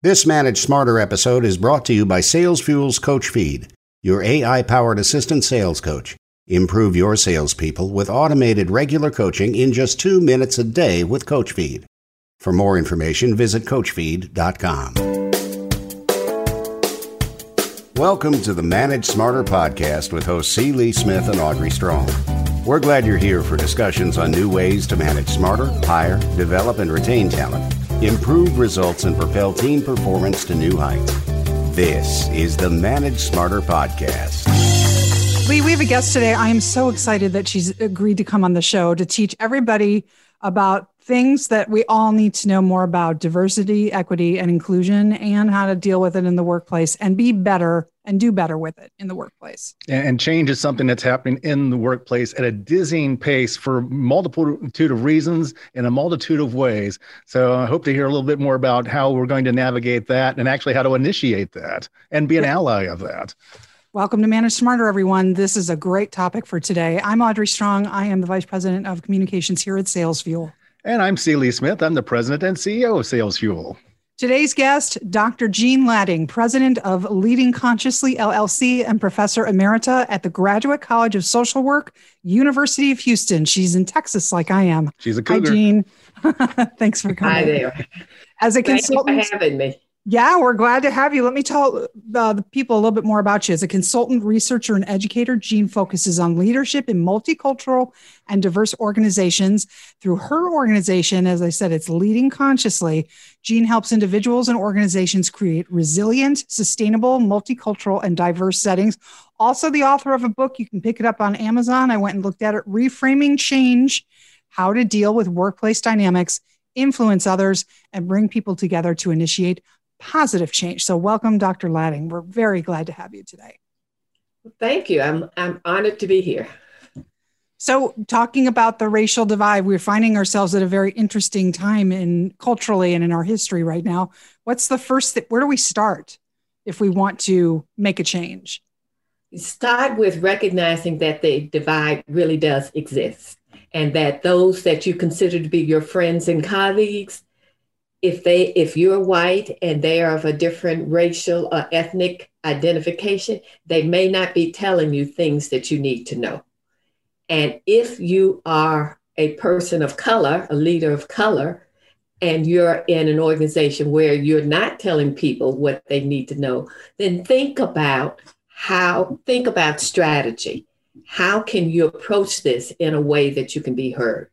This Manage Smarter episode is brought to you by SalesFuel's Coach Feed, your AI powered assistant sales coach. Improve your salespeople with automated regular coaching in just two minutes a day with Coach Feed. For more information, visit CoachFeed.com. Welcome to the Manage Smarter podcast with hosts C. Lee Smith and Audrey Strong. We're glad you're here for discussions on new ways to manage smarter, hire, develop, and retain talent, improve results, and propel team performance to new heights. This is the Manage Smarter podcast. Lee, we have a guest today. I am so excited that she's agreed to come on the show to teach everybody about things that we all need to know more about diversity, equity, and inclusion, and how to deal with it in the workplace and be better and do better with it in the workplace. And change is something that's happening in the workplace at a dizzying pace for multitude of reasons in a multitude of ways. So I hope to hear a little bit more about how we're going to navigate that and actually how to initiate that and be an ally of that. Welcome to Manage Smarter, everyone. This is a great topic for today. I'm Audrey Strong. I am the Vice President of Communications here at SalesFuel. And I'm C. Smith. I'm the President and CEO of SalesFuel. Today's guest, Dr. Jean Latting, President of Leading Consciously LLC and Professor Emerita at the Graduate College of Social Work, University of Houston. She's in Texas, like I am. She's a cougar. Hi, Jean. Thanks for coming. Hi there. As a Thank consultant, you for having me. Yeah, we're glad to have you. Let me tell uh, the people a little bit more about you. As a consultant, researcher, and educator, Jean focuses on leadership in multicultural and diverse organizations. Through her organization, as I said, it's Leading Consciously. Jean helps individuals and organizations create resilient, sustainable, multicultural, and diverse settings. Also, the author of a book, you can pick it up on Amazon. I went and looked at it Reframing Change How to Deal with Workplace Dynamics, Influence Others, and Bring People Together to Initiate positive change. So, welcome, Dr. Latting. We're very glad to have you today. Thank you. I'm I'm honored to be here. So, talking about the racial divide, we're finding ourselves at a very interesting time in culturally and in our history right now. What's the first that where do we start if we want to make a change? Start with recognizing that the divide really does exist and that those that you consider to be your friends and colleagues if they if you're white and they are of a different racial or ethnic identification they may not be telling you things that you need to know. And if you are a person of color a leader of color and you're in an organization where you're not telling people what they need to know then think about how think about strategy. How can you approach this in a way that you can be heard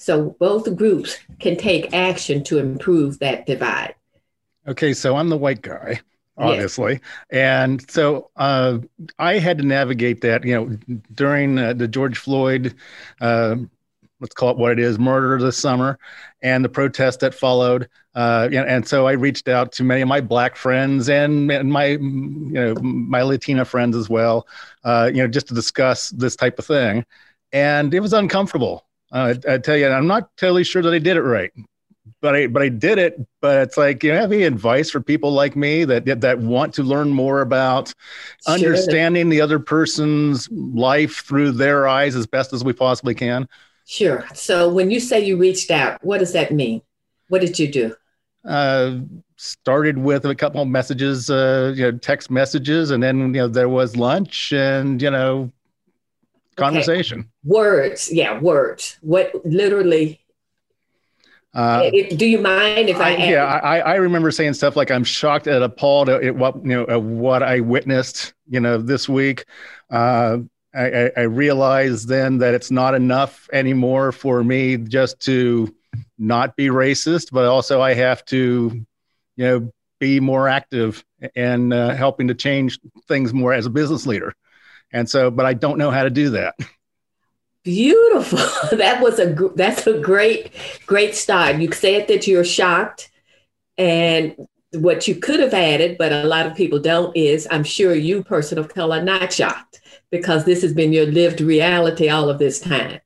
so both groups can take action to improve that divide. Okay, so I'm the white guy, obviously, yes. and so uh, I had to navigate that. You know, during uh, the George Floyd, uh, let's call it what it is, murder this summer, and the protest that followed. Uh, and so I reached out to many of my black friends and, and my, you know, my Latina friends as well. Uh, you know, just to discuss this type of thing, and it was uncomfortable uh, I, I, tell you, I'm not totally sure that I did it right, but I but I did it. But it's like, you know, have any advice for people like me that that want to learn more about sure. understanding the other person's life through their eyes as best as we possibly can? Sure. So when you say you reached out, what does that mean? What did you do? Uh, started with a couple of messages, uh, you know, text messages, and then you know there was lunch, and you know conversation. Okay. Words, yeah, words. What literally? Uh, if, do you mind if I? I yeah, I, I remember saying stuff like, "I'm shocked and appalled at what you know at what I witnessed." You know, this week. Uh, I, I realized then that it's not enough anymore for me just to not be racist, but also I have to, you know, be more active and uh, helping to change things more as a business leader. And so, but I don't know how to do that. Beautiful. that was a that's a great great start. You said that you're shocked, and what you could have added, but a lot of people don't, is I'm sure you, person of color, not shocked because this has been your lived reality all of this time.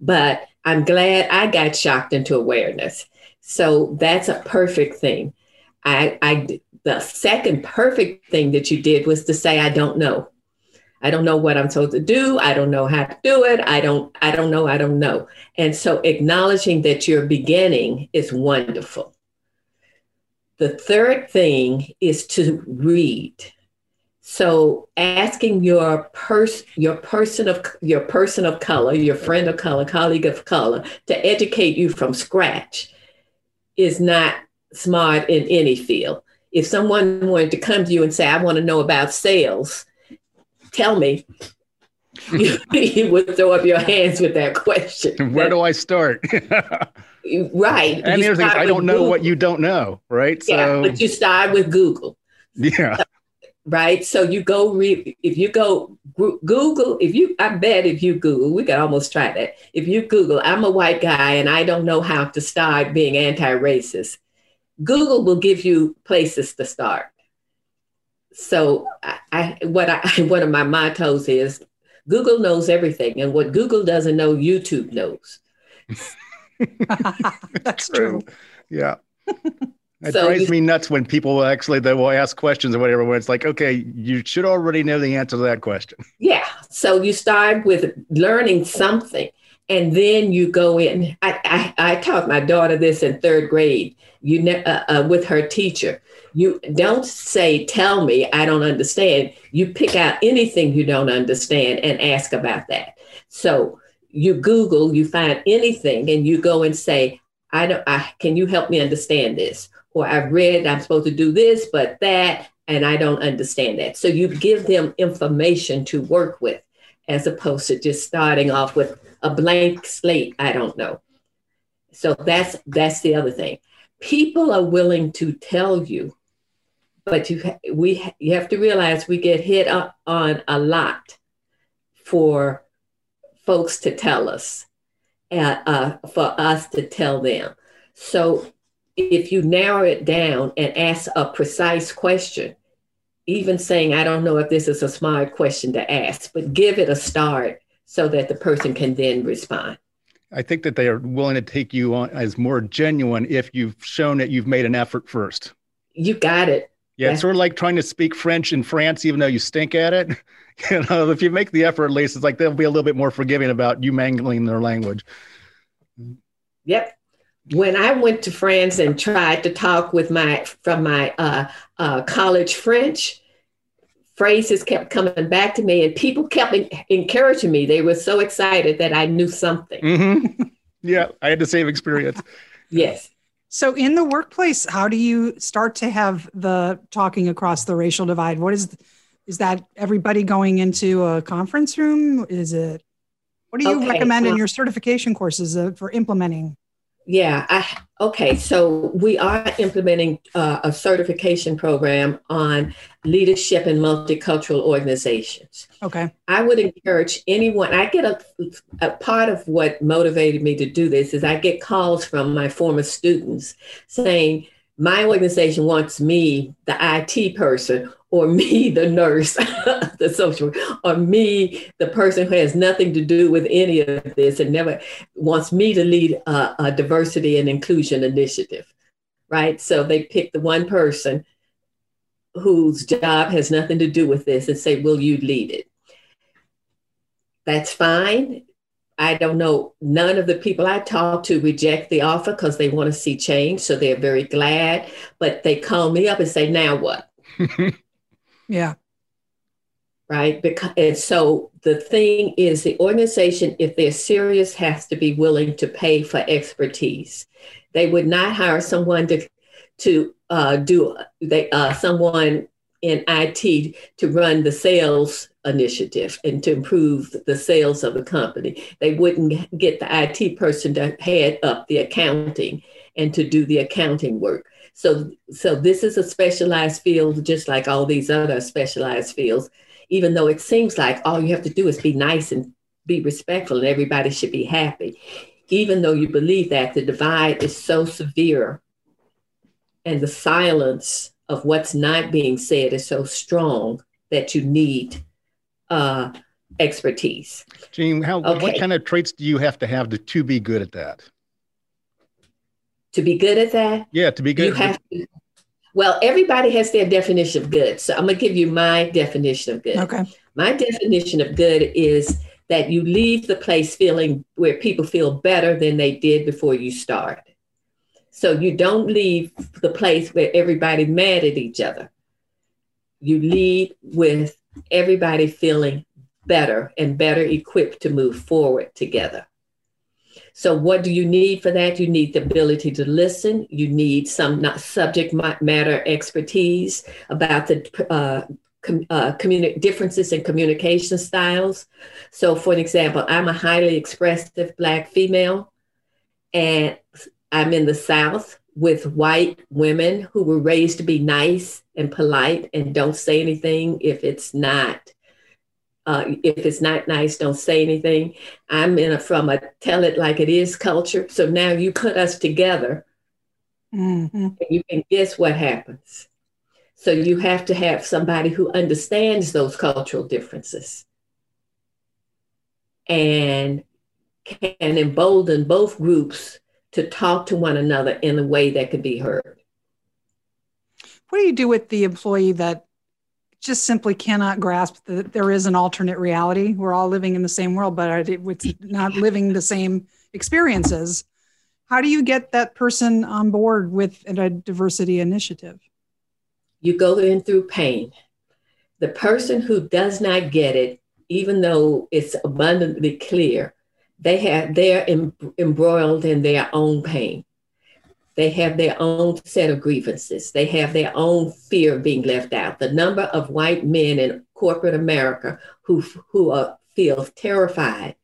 But I'm glad I got shocked into awareness. So that's a perfect thing. I, I the second perfect thing that you did was to say I don't know. I don't know what I'm supposed to do. I don't know how to do it. I don't, I don't know. I don't know. And so acknowledging that you're beginning is wonderful. The third thing is to read. So asking your pers- your person of your person of color, your friend of color, colleague of color to educate you from scratch is not smart in any field. If someone wanted to come to you and say, I want to know about sales, tell me. you, you would throw up your hands with that question. Where do I start? right. And the other thing is, I don't know Google. what you don't know, right? Yeah, so, but you start with Google. Yeah right? So you go read, if you go Google, if you, I bet if you Google, we could almost try that. If you Google, I'm a white guy and I don't know how to start being anti racist, Google will give you places to start. So I, I, what I, one of my mottos is Google knows everything. And what Google doesn't know, YouTube knows. That's true. Yeah. It so drives you, me nuts when people actually they will ask questions or whatever. Where it's like, okay, you should already know the answer to that question. Yeah. So you start with learning something, and then you go in. I I, I taught my daughter this in third grade. You ne- uh, uh, with her teacher. You don't say, "Tell me, I don't understand." You pick out anything you don't understand and ask about that. So you Google, you find anything, and you go and say, "I don't. I can you help me understand this?" or I've read I'm supposed to do this, but that, and I don't understand that. So you give them information to work with as opposed to just starting off with a blank slate. I don't know. So that's that's the other thing. People are willing to tell you, but you we you have to realize we get hit up on a lot for folks to tell us, uh, uh, for us to tell them. So if you narrow it down and ask a precise question, even saying, I don't know if this is a smart question to ask, but give it a start so that the person can then respond. I think that they are willing to take you on as more genuine if you've shown that you've made an effort first. You got it. Yeah, it's sort of like trying to speak French in France, even though you stink at it. You know, if you make the effort, at least it's like they'll be a little bit more forgiving about you mangling their language. Yep when I went to France and tried to talk with my from my uh, uh, college French, phrases kept coming back to me, and people kept encouraging me. They were so excited that I knew something. Mm-hmm. Yeah, I had the same experience. yes. So, in the workplace, how do you start to have the talking across the racial divide? What is is that? Everybody going into a conference room? Is it? What do you okay, recommend well, in your certification courses uh, for implementing? Yeah, I, okay. So we are implementing uh, a certification program on leadership in multicultural organizations. Okay. I would encourage anyone. I get a, a part of what motivated me to do this is I get calls from my former students saying, my organization wants me, the IT person, or me, the nurse, the social, or me, the person who has nothing to do with any of this and never wants me to lead a, a diversity and inclusion initiative, right? So they pick the one person whose job has nothing to do with this and say, Will you lead it? That's fine. I don't know. None of the people I talk to reject the offer because they want to see change. So they're very glad. But they call me up and say, Now what? Yeah. Right. Because and so the thing is the organization, if they're serious, has to be willing to pay for expertise. They would not hire someone to to uh, do they uh, someone in IT to run the sales initiative and to improve the sales of the company. They wouldn't get the IT person to head up the accounting and to do the accounting work. So, so this is a specialized field, just like all these other specialized fields. Even though it seems like all you have to do is be nice and be respectful, and everybody should be happy. Even though you believe that, the divide is so severe, and the silence of what's not being said is so strong that you need uh, expertise. Jean, how okay. what kind of traits do you have to have to, to be good at that? To be good at that. Yeah, to be good. You have to. Well, everybody has their definition of good. So I'm going to give you my definition of good. Okay. My definition of good is that you leave the place feeling where people feel better than they did before you start. So you don't leave the place where everybody mad at each other. You lead with everybody feeling better and better equipped to move forward together. So, what do you need for that? You need the ability to listen. You need some not subject matter expertise about the uh, com, uh, communi- differences in communication styles. So, for an example, I'm a highly expressive Black female, and I'm in the South with white women who were raised to be nice and polite and don't say anything if it's not uh, if it's not nice, don't say anything. I'm in a from a tell it like it is culture. So now you put us together, mm-hmm. and you can guess what happens. So you have to have somebody who understands those cultural differences and can embolden both groups to talk to one another in a way that can be heard. What do you do with the employee that just simply cannot grasp that there is an alternate reality. We're all living in the same world, but it's not living the same experiences. How do you get that person on board with a diversity initiative? You go in through pain. The person who does not get it, even though it's abundantly clear, they have they're embroiled in their own pain. They have their own set of grievances. They have their own fear of being left out. The number of white men in corporate America who, who are, feel terrified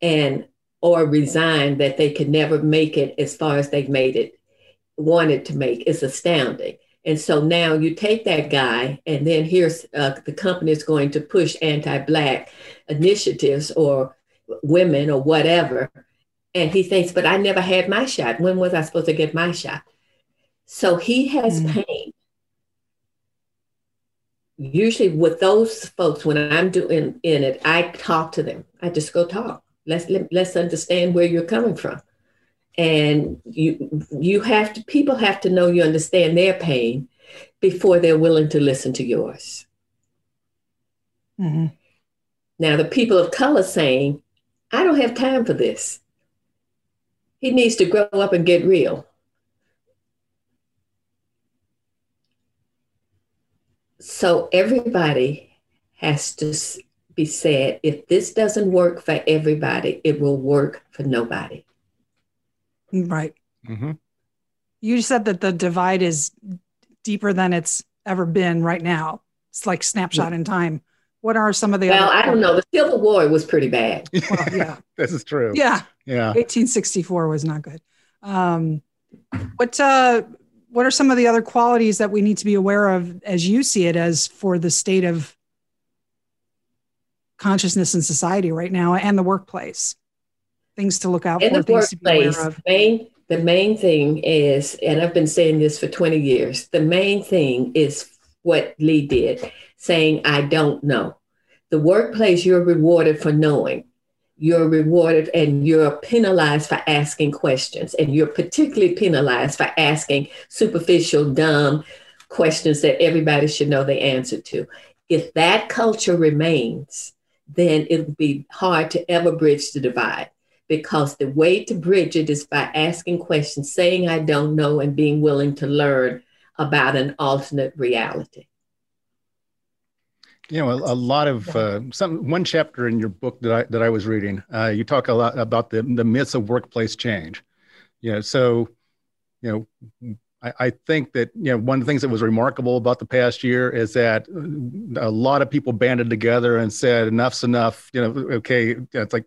and or resigned that they could never make it as far as they've made it, wanted to make is astounding. And so now you take that guy, and then here's uh, the company is going to push anti Black initiatives or women or whatever and he thinks, but I never had my shot. When was I supposed to get my shot? So he has mm. pain. Usually with those folks, when I'm doing in it, I talk to them. I just go talk. Let's let, let's understand where you're coming from. And you you have to people have to know you understand their pain before they're willing to listen to yours. Mm-hmm. Now the people of color saying, I don't have time for this. He needs to grow up and get real. So everybody has to be said if this doesn't work for everybody, it will work for nobody. Right. Mm-hmm. You said that the divide is deeper than it's ever been right now. It's like snapshot in time. What are some of the well? I don't know. The Civil War was pretty bad. Well, yeah, this is true. Yeah, yeah. 1864 was not good. Um, what uh, what are some of the other qualities that we need to be aware of, as you see it, as for the state of consciousness in society right now and the workplace? Things to look out in for. the workplace, main the main thing is, and I've been saying this for 20 years. The main thing is what Lee did saying, I don't know. The workplace, you're rewarded for knowing. You're rewarded and you're penalized for asking questions. And you're particularly penalized for asking superficial, dumb questions that everybody should know the answer to. If that culture remains, then it will be hard to ever bridge the divide because the way to bridge it is by asking questions, saying I don't know, and being willing to learn about an alternate reality. You know, a, a lot of uh, some one chapter in your book that I that I was reading, uh, you talk a lot about the the myths of workplace change. You know, so you know, I, I think that you know one of the things that was remarkable about the past year is that a lot of people banded together and said enough's enough. You know, okay, it's like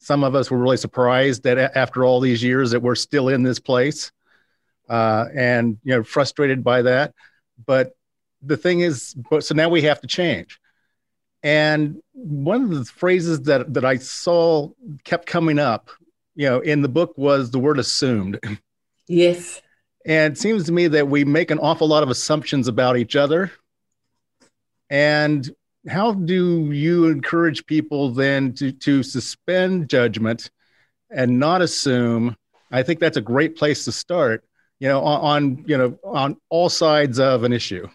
some of us were really surprised that after all these years that we're still in this place, uh, and you know, frustrated by that. But the thing is, but so now we have to change. And one of the phrases that that I saw kept coming up, you know, in the book was the word assumed. Yes. And it seems to me that we make an awful lot of assumptions about each other. And how do you encourage people then to, to suspend judgment and not assume? I think that's a great place to start, you know, on, on you know, on all sides of an issue.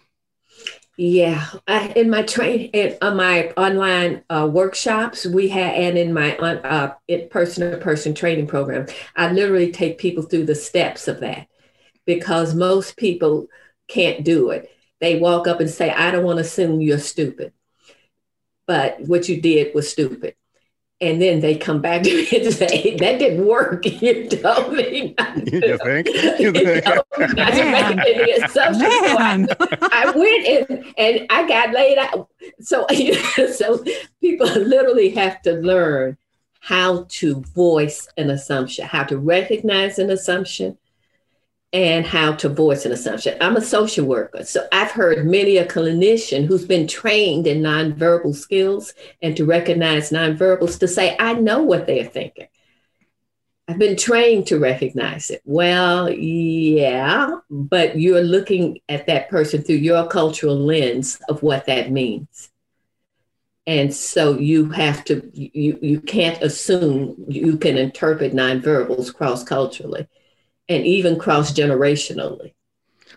Yeah, I, in my train, in uh, my online uh, workshops, we had, and in my on, uh, person to person training program, I literally take people through the steps of that. because most people can't do it. They walk up and say, I don't want to assume you're stupid, but what you did was stupid. And then they come back to me and say, That didn't work. You told me not to, You think? You think? not to make any assumptions. So I, I went and, and I got laid out. So, so people literally have to learn how to voice an assumption, how to recognize an assumption, and how to voice an assumption. I'm a social worker, so I've heard many a clinician who's been trained in nonverbal skills and to recognize nonverbals to say, I know what they're thinking. I've been trained to recognize it. Well, yeah, but you're looking at that person through your cultural lens of what that means. And so you have to, you, you can't assume you can interpret nonverbals cross culturally and even cross generationally.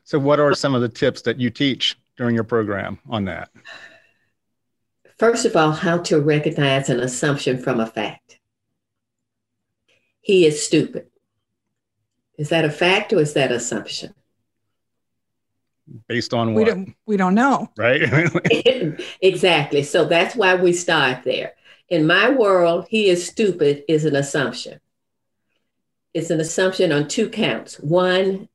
So, what are some of the tips that you teach during your program on that? First of all, how to recognize an assumption from a fact. He is stupid. Is that a fact or is that assumption? Based on what? We what? don't we don't know. Right? exactly. So that's why we start there. In my world, he is stupid is an assumption. It's an assumption on two counts. One,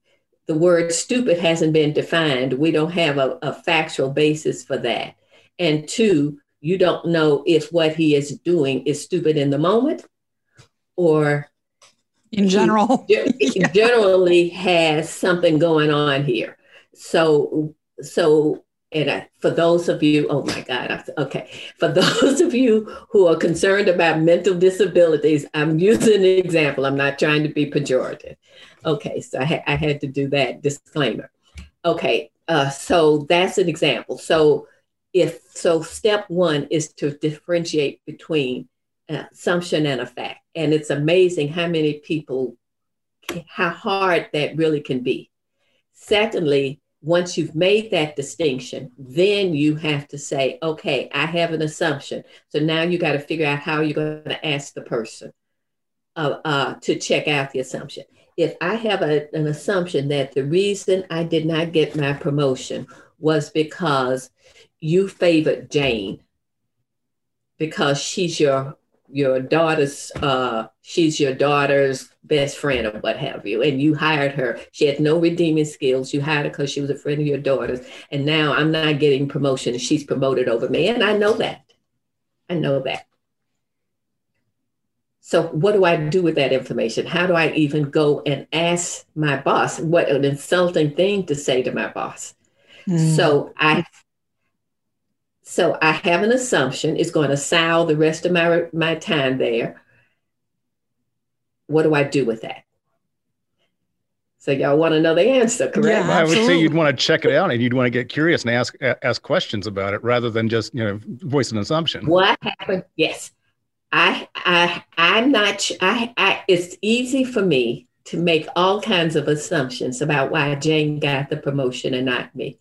the word stupid hasn't been defined. We don't have a, a factual basis for that. And two, you don't know if what he is doing is stupid in the moment or In general. ge- generally has something going on here. So, so, and I, for those of you, oh my God, I, okay, for those of you who are concerned about mental disabilities, I'm using an example. I'm not trying to be pejorative. Okay, so I, ha- I had to do that disclaimer. Okay, uh, so that's an example. So, if so, step one is to differentiate between an assumption and a fact, and it's amazing how many people how hard that really can be. Secondly, once you've made that distinction, then you have to say, okay, I have an assumption. So now you got to figure out how you're going to ask the person uh, uh, to check out the assumption. If I have a, an assumption that the reason I did not get my promotion was because you favored Jane because she's your your daughter's uh she's your daughter's best friend or what have you. And you hired her. She had no redeeming skills. You hired her because she was a friend of your daughter's. And now i'm not getting promotion. She's promoted over me. And i know that. I know that. So what do i do with that information? How do i even go and ask my boss? What an insulting thing to say to my boss. Mm. so I so I have an assumption it's going to sow the rest of my my time there. What do I do with that? So y'all want to know the answer, correct? Yeah. I would say you'd want to check it out and you'd want to get curious and ask ask questions about it rather than just you know voice an assumption. What happened? Yes. I I I'm not ch- I I it's easy for me to make all kinds of assumptions about why Jane got the promotion and not me.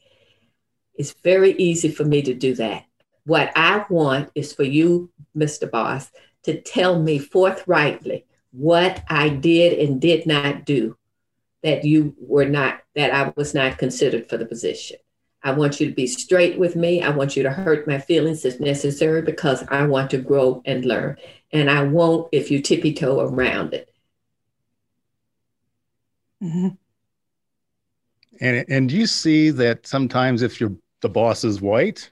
It's very easy for me to do that. What I want is for you, Mr. Boss, to tell me forthrightly what I did and did not do that you were not that I was not considered for the position. I want you to be straight with me. I want you to hurt my feelings if necessary because I want to grow and learn. And I won't if you tippy toe around it. Mhm. And and you see that sometimes if you're the boss is white,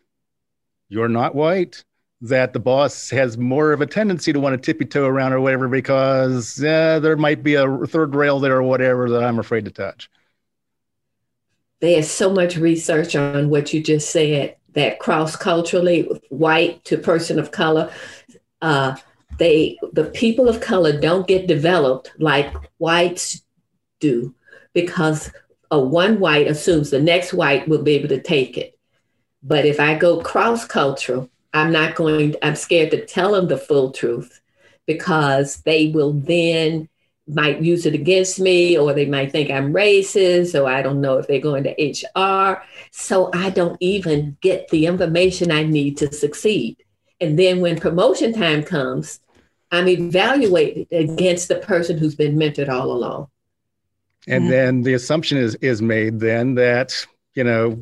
you're not white, that the boss has more of a tendency to want to tippy toe around or whatever because there might be a third rail there or whatever that I'm afraid to touch. There's so much research on what you just said that cross culturally, white to person of color, uh, they the people of color don't get developed like whites do because a one white assumes the next white will be able to take it. But if I go cross cultural, I'm not going, I'm scared to tell them the full truth because they will then might use it against me or they might think I'm racist or I don't know if they're going to HR. So I don't even get the information I need to succeed. And then when promotion time comes, I'm evaluated against the person who's been mentored all along. and mm-hmm. then the assumption is is made then that you know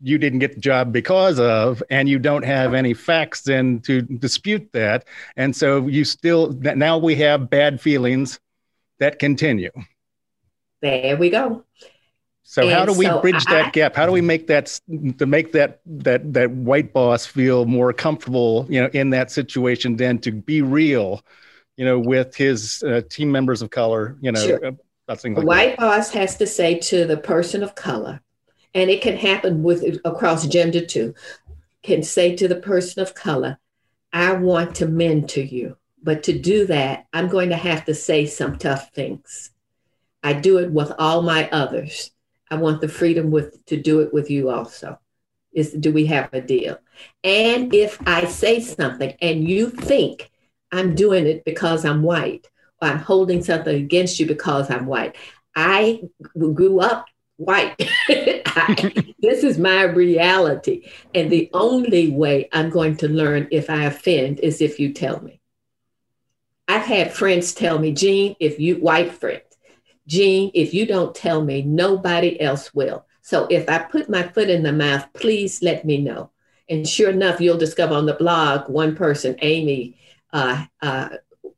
you didn't get the job because of and you don't have any facts then to dispute that and so you still now we have bad feelings that continue there we go so and how do we so bridge I, that gap how do we make that to make that that that white boss feel more comfortable you know in that situation than to be real you know with his uh, team members of color you know sure. uh, like white that. boss has to say to the person of color and it can happen with across gender too, can say to the person of color, I want to mentor you. But to do that, I'm going to have to say some tough things. I do it with all my others. I want the freedom with to do it with you also. Is do we have a deal? And if I say something and you think I'm doing it because I'm white, or I'm holding something against you because I'm white, I grew up white. I, this is my reality. And the only way I'm going to learn if I offend is if you tell me. I've had friends tell me, Jean, if you, white friends, Jean, if you don't tell me, nobody else will. So if I put my foot in the mouth, please let me know. And sure enough, you'll discover on the blog one person, Amy, uh, uh,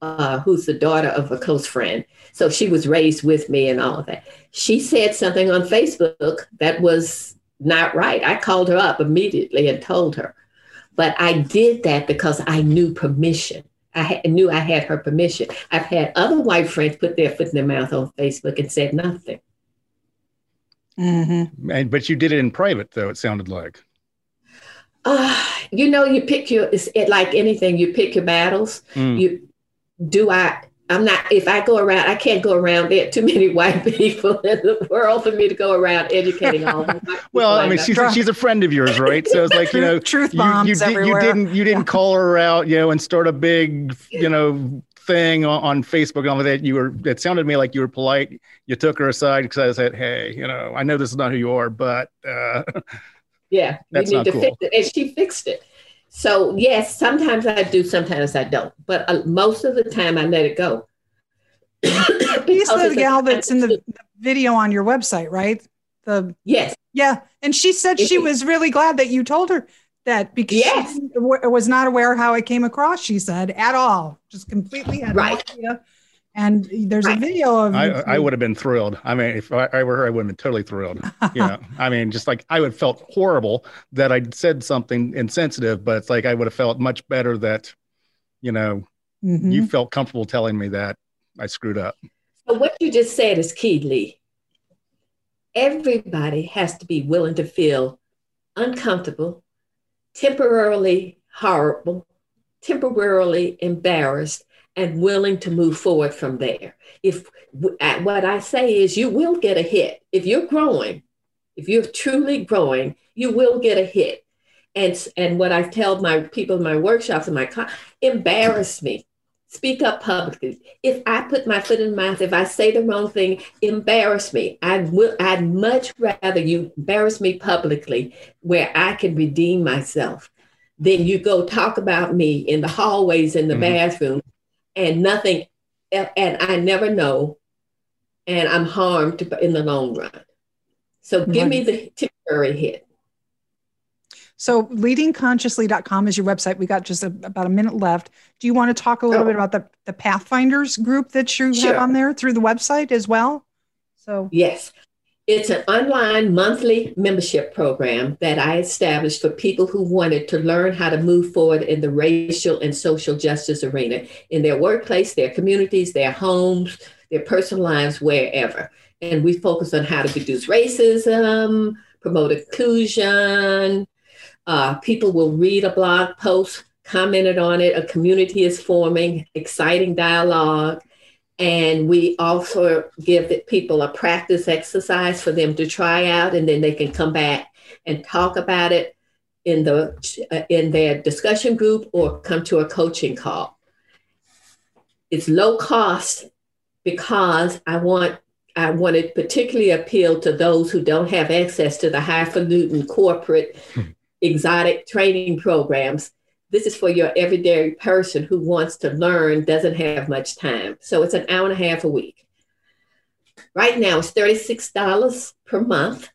uh, who's the daughter of a close friend. So she was raised with me and all of that. She said something on Facebook that was not right. I called her up immediately and told her. But I did that because I knew permission. I had, knew I had her permission. I've had other white friends put their foot in their mouth on Facebook and said nothing. Mm-hmm. And, but you did it in private, though, it sounded like. Uh, you know, you pick your, it's like anything, you pick your battles. Mm. You do I I'm not if I go around, I can't go around there too many white people in the world for me to go around educating all the Well, I mean, she's a, she's a friend of yours, right? So it's like, you know, truth bombs you, you, everywhere. you didn't you didn't yeah. call her out, you know, and start a big, you know, thing on, on Facebook and all that. You were it sounded to me like you were polite. You took her aside because I said, Hey, you know, I know this is not who you are, but uh yeah, that's you need to cool. fix it. And she fixed it. So yes, sometimes I do, sometimes I don't. But uh, most of the time, I let it go. She's the gal that's in the, the, video on your website, right? The yes, yeah. And she said she was really glad that you told her that because yes. she was not aware how it came across. She said at all, just completely had right. No and there's a video of I, I would have been thrilled. I mean, if I, I were her, I would have been totally thrilled. Yeah. I mean, just like I would have felt horrible that I said something insensitive, but it's like I would have felt much better that, you know, mm-hmm. you felt comfortable telling me that I screwed up. So what you just said is key, Lee. Everybody has to be willing to feel uncomfortable, temporarily horrible, temporarily embarrassed, and willing to move forward from there. If what I say is, you will get a hit. If you're growing, if you're truly growing, you will get a hit. And, and what I tell my people in my workshops and my class, embarrass me. Speak up publicly. If I put my foot in my mouth, if I say the wrong thing, embarrass me. I will. I'd much rather you embarrass me publicly, where I can redeem myself, than you go talk about me in the hallways, in the mm-hmm. bathroom, and nothing, and I never know, and I'm harmed in the long run. So give right. me the temporary hit. So leadingconsciously.com is your website. We got just a, about a minute left. Do you want to talk a little oh. bit about the, the Pathfinders group that you sure. have on there through the website as well? So yes. It's an online monthly membership program that I established for people who wanted to learn how to move forward in the racial and social justice arena in their workplace, their communities, their homes, their personal lives, wherever. And we focus on how to reduce racism, promote inclusion. Uh, people will read a blog post, commented on it, a community is forming, exciting dialogue. And we also give people a practice exercise for them to try out, and then they can come back and talk about it in the uh, in their discussion group or come to a coaching call. It's low cost because I want I want to particularly appeal to those who don't have access to the highfalutin corporate hmm. exotic training programs this is for your everyday person who wants to learn, doesn't have much time. So it's an hour and a half a week. Right now, it's $36 per month.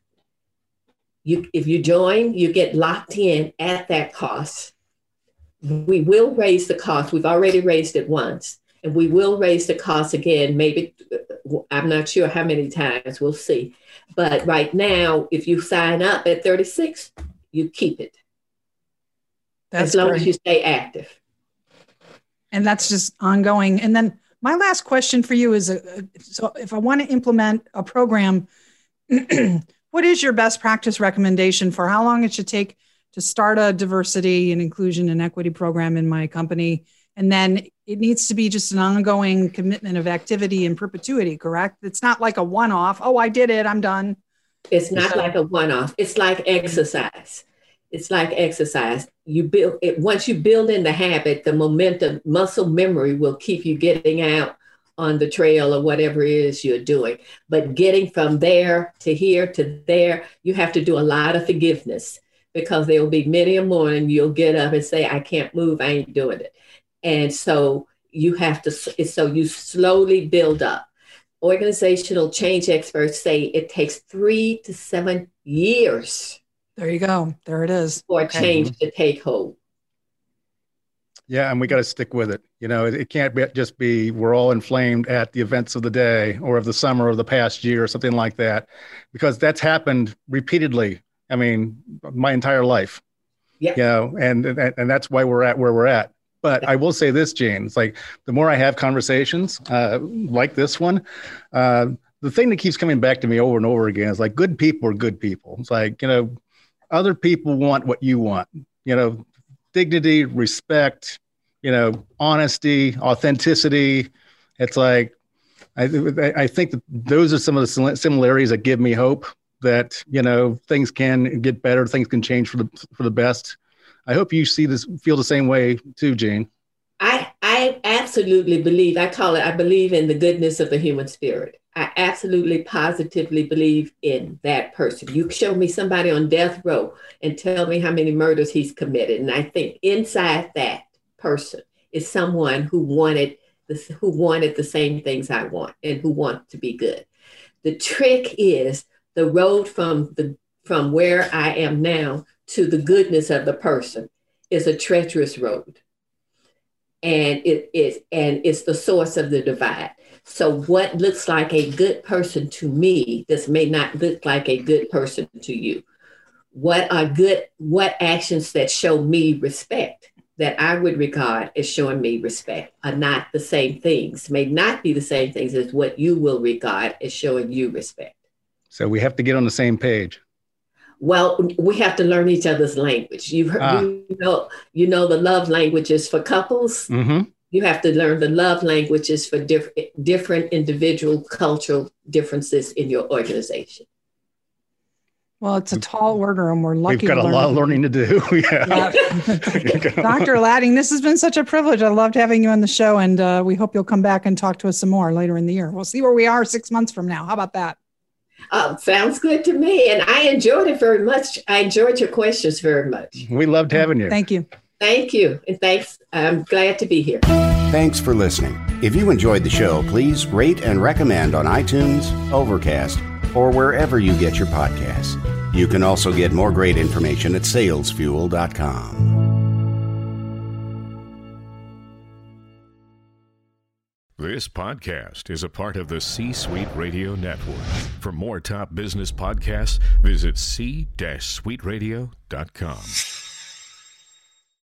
You, if you join, you get locked in at that cost. We will raise the cost. We've already raised it once, and we will raise the cost again. Maybe I'm not sure how many times. We'll see. But right now, if you sign up at 36, you keep it. As long great. as you stay active. And that's just ongoing. And then my last question for you is uh, so if I want to implement a program, what is your best practice recommendation for how long it should take to start a diversity and inclusion and equity program in my company? And then it needs to be just an ongoing commitment of activity and perpetuity, correct? It's not like a one off, oh, I did it, I'm done. It's not like a one off, it's like exercise. It's like exercise. You build it once you build in the habit, the momentum, muscle memory will keep you getting out on the trail or whatever it is you're doing. But getting from there to here to there, you have to do a lot of forgiveness because there will be many a morning you'll get up and say, I can't move, I ain't doing it. And so you have to, so you slowly build up. Organizational change experts say it takes three to seven years. There you go. There it is. For okay. change to take hold. Yeah, and we got to stick with it. You know, it, it can't be, just be we're all inflamed at the events of the day or of the summer or the past year or something like that, because that's happened repeatedly. I mean, my entire life. Yeah. You know, and and, and that's why we're at where we're at. But I will say this, Jane, it's like the more I have conversations uh, like this one, uh, the thing that keeps coming back to me over and over again is like good people are good people. It's like, you know, other people want what you want, you know, dignity, respect, you know, honesty, authenticity. It's like, I, I think that those are some of the similarities that give me hope that, you know, things can get better, things can change for the, for the best. I hope you see this, feel the same way too, Jane. I, I absolutely believe, I call it, I believe in the goodness of the human spirit. I absolutely positively believe in that person. You show me somebody on death row and tell me how many murders he's committed. And I think inside that person is someone who wanted this, who wanted the same things I want and who want to be good. The trick is the road from the from where I am now to the goodness of the person is a treacherous road. And it is and it's the source of the divide. So what looks like a good person to me, this may not look like a good person to you. What are good, what actions that show me respect that I would regard as showing me respect are not the same things, may not be the same things as what you will regard as showing you respect. So we have to get on the same page. Well, we have to learn each other's language. You've heard, ah. you know, you know the love languages for couples. Mm-hmm. You have to learn the love languages for different different individual cultural differences in your organization. Well, it's a tall order, and we're lucky. We've got a lot of learning to do. yeah. yeah. Dr. Latting, this has been such a privilege. I loved having you on the show, and uh, we hope you'll come back and talk to us some more later in the year. We'll see where we are six months from now. How about that? Uh, sounds good to me. And I enjoyed it very much. I enjoyed your questions very much. We loved having you. Thank you. Thank you. And thanks. I'm glad to be here. Thanks for listening. If you enjoyed the show, please rate and recommend on iTunes, Overcast, or wherever you get your podcasts. You can also get more great information at salesfuel.com. This podcast is a part of the C Suite Radio Network. For more top business podcasts, visit c-suiteradio.com.